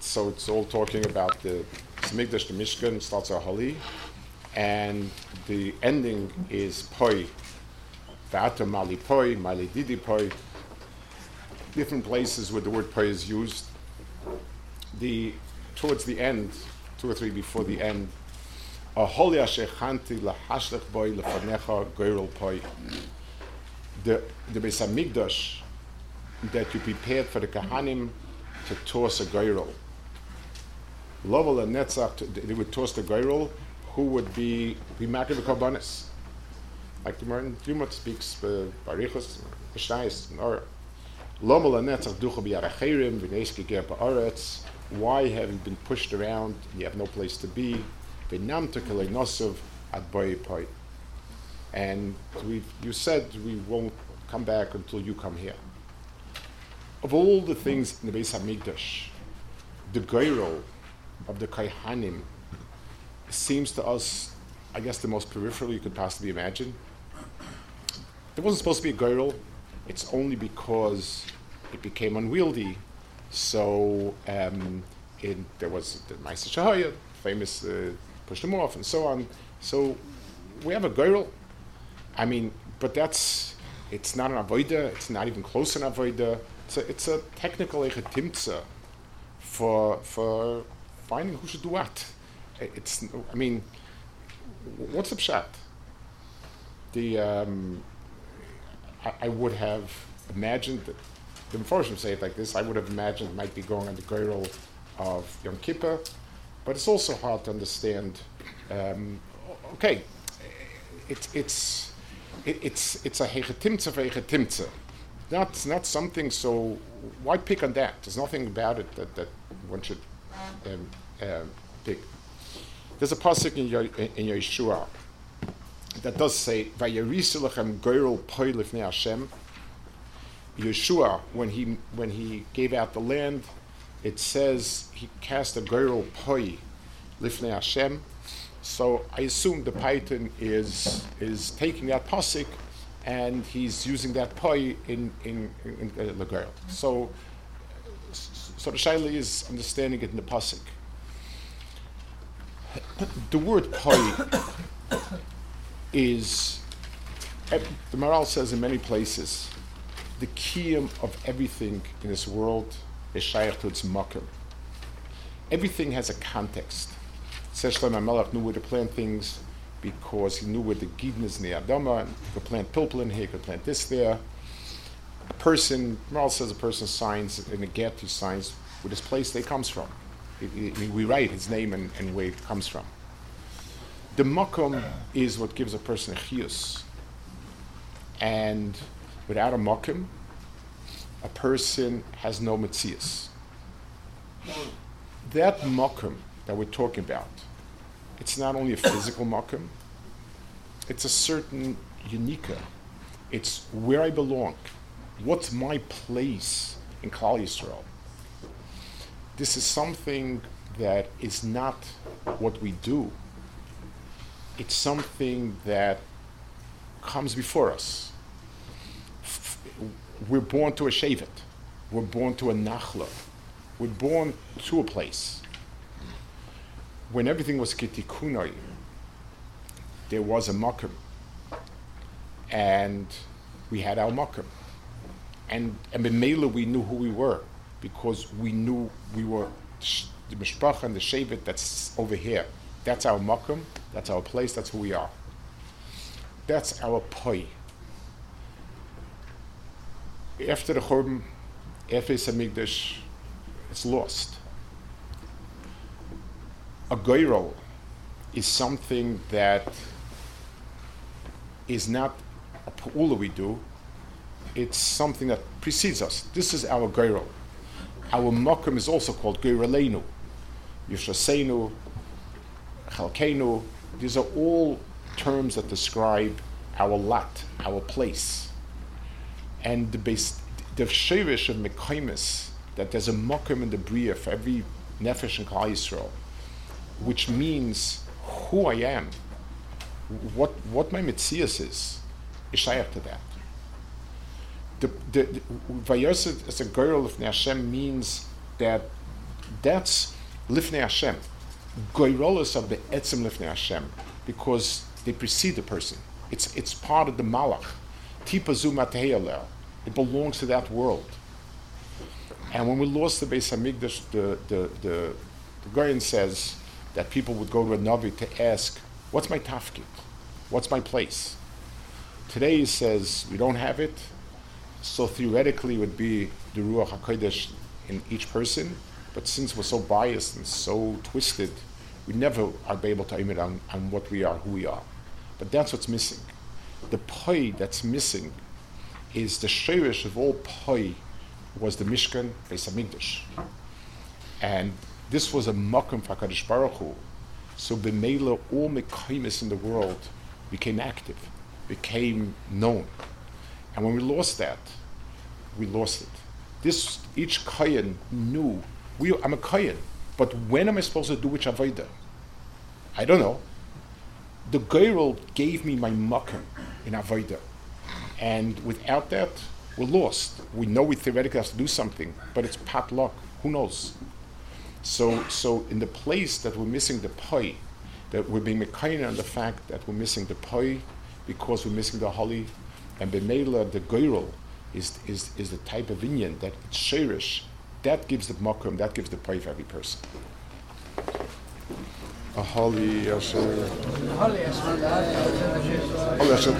so it's all talking about the Smigdash, the Mishkan, starts a Holi, and the ending is Poi. Vata Mali Poi, Mali Didi Poi. Different places where the word Poi is used. The towards the end, two or three before the end, a Holi Ashechanti Lahashlech Boi Lefanecha Goyrol Poi. The the Beis Hamikdash that you prepared for the Kahanim to toss a Goyrol. Lovel Netzach, they would toss the Goyrol, who would be be Makir Karbonis. Like the Martin Dumot speaks, uh, Barichus, Mishnayis, or Lovel Netzach Ducha B'Yaracherim, V'neiski Ger Ba'aretz. Why have you been pushed around? You have no place to be. V'nam Tekelei Nosov Ad Boy Poi. And we, you said we won't come back until you come here. Of all the things in the Beis Hamikdash, the Goyrol of the Kaihanim seems to us, I guess, the most peripheral you could possibly imagine. There wasn't supposed to be a Goyrol. It's only because it became unwieldy. So um, it, there was the Maisa Shahaya, famous, uh, pushed off, and so on. So we have a Goyrol. I mean, but that's, it's not an Avoida, it's not even close to an Avoida. It's a, it's a technical for, for finding who should do what. It's, I mean, what's the pshat? The, um, I, I, would have imagined that, the Mephoshim say it like this, I would have imagined it might be going on the Goyrol of Yom Kippur, but it's also hard to understand. Um, okay, it, it's, it, it's, it's a hegetimtze for hegetimtze not not something so. Why pick on that? There's nothing about it that, that one should um, pick. There's a pasuk in, your, in Yehoshua that does say, "Vayerisulachem goyrol poilifnei Hashem." Yehoshua, when he when he gave out the land, it says he cast a goyrol poi lifnei Hashem. So I assume the Paytan is is taking that pasuk and he's using that poi in in, in, in the girl. So, so the shaila is understanding it in the pasuk. The word poi is the Maharal says in many places the kiyum of everything in this world is shaykh to its makkah. Everything has a context. Says Shlomo Melech knew where to plant things because he knew where the Gidin is near Adama, he could plant pilpul in here, he could plant this there. Person, Maharal says a person signs in a get, he signs with his place they he comes from. we write his name and, and, where it comes from. The makom is what gives a person a chiyus. And without a makom, a person has no mitzias. That makom that we're talking about, it's not only a physical makom, it's a certain unica. It's where I belong. What's my place in Klal Yisrael? This is something that is not what we do. It's something that comes before us. We're born to a Shevet. We're born to a Nachla. We're born to a place when everything was kitikunoi, there was a makom, and we had our makom, and and B'meila we knew who we were because we knew we were the mishpacha and the shevet that's over here. That's our makom. That's our place. That's who we are. That's our poi. After the Churban, after Samigdash, it's lost a goyrol is something that is not a pu'ula we do, it's something that precedes us. This is our goyrol. Our makom is also called goyrolenu, yushaseinu, chalkenu. These are all terms that describe our lot, our place. And the base, the shirish of Mekaimis, that there's a makom in the Bria for every nefesh and Klal Yisrael which means who I am, what, what my mitzias is, is to that. The, the, the as a girl of Hashem means that That's Lifnei Hashem. Goyrolus of the Etzim Lifnei Hashem, because they precede the person. It's, it's part of the Malach. It belongs to that world. And when we lost the Beis Hamikdash, the, the, the, the Goyen says that people would go to a Navi to ask, what's my tafkid? What's my place? Today he says, we don't have it, so theoretically would be the Ruach HaKodesh in each person, but since we're so biased and so twisted, we never are able to aim it on, on what we are, who we are. But that's what's missing. The poi that's missing is the shirish of all poi was the Mishkan Beis Hamikdash. And this was a makom HaKadosh Baruch Hu. So b'meila, all mekaimis in the world became active, became known. And when we lost that, we lost it. This each kayan knew we, I'm a kayan, but when am I supposed to do which avodah? I don't know. The Geirel gave me my makom in avodah, and without that, we're lost. We know we theoretically have to do something, but it's pat luck. Who knows? So, so in the place that we're missing the poi, that we're being mekayin on the fact that we're missing the poi because we're missing the holly, and b'meila the goyrel is, is, is the type of inyan that it's shirish, that gives the makom, that gives the poi for every person. A holly, asher, Holly, as well, that, holly asher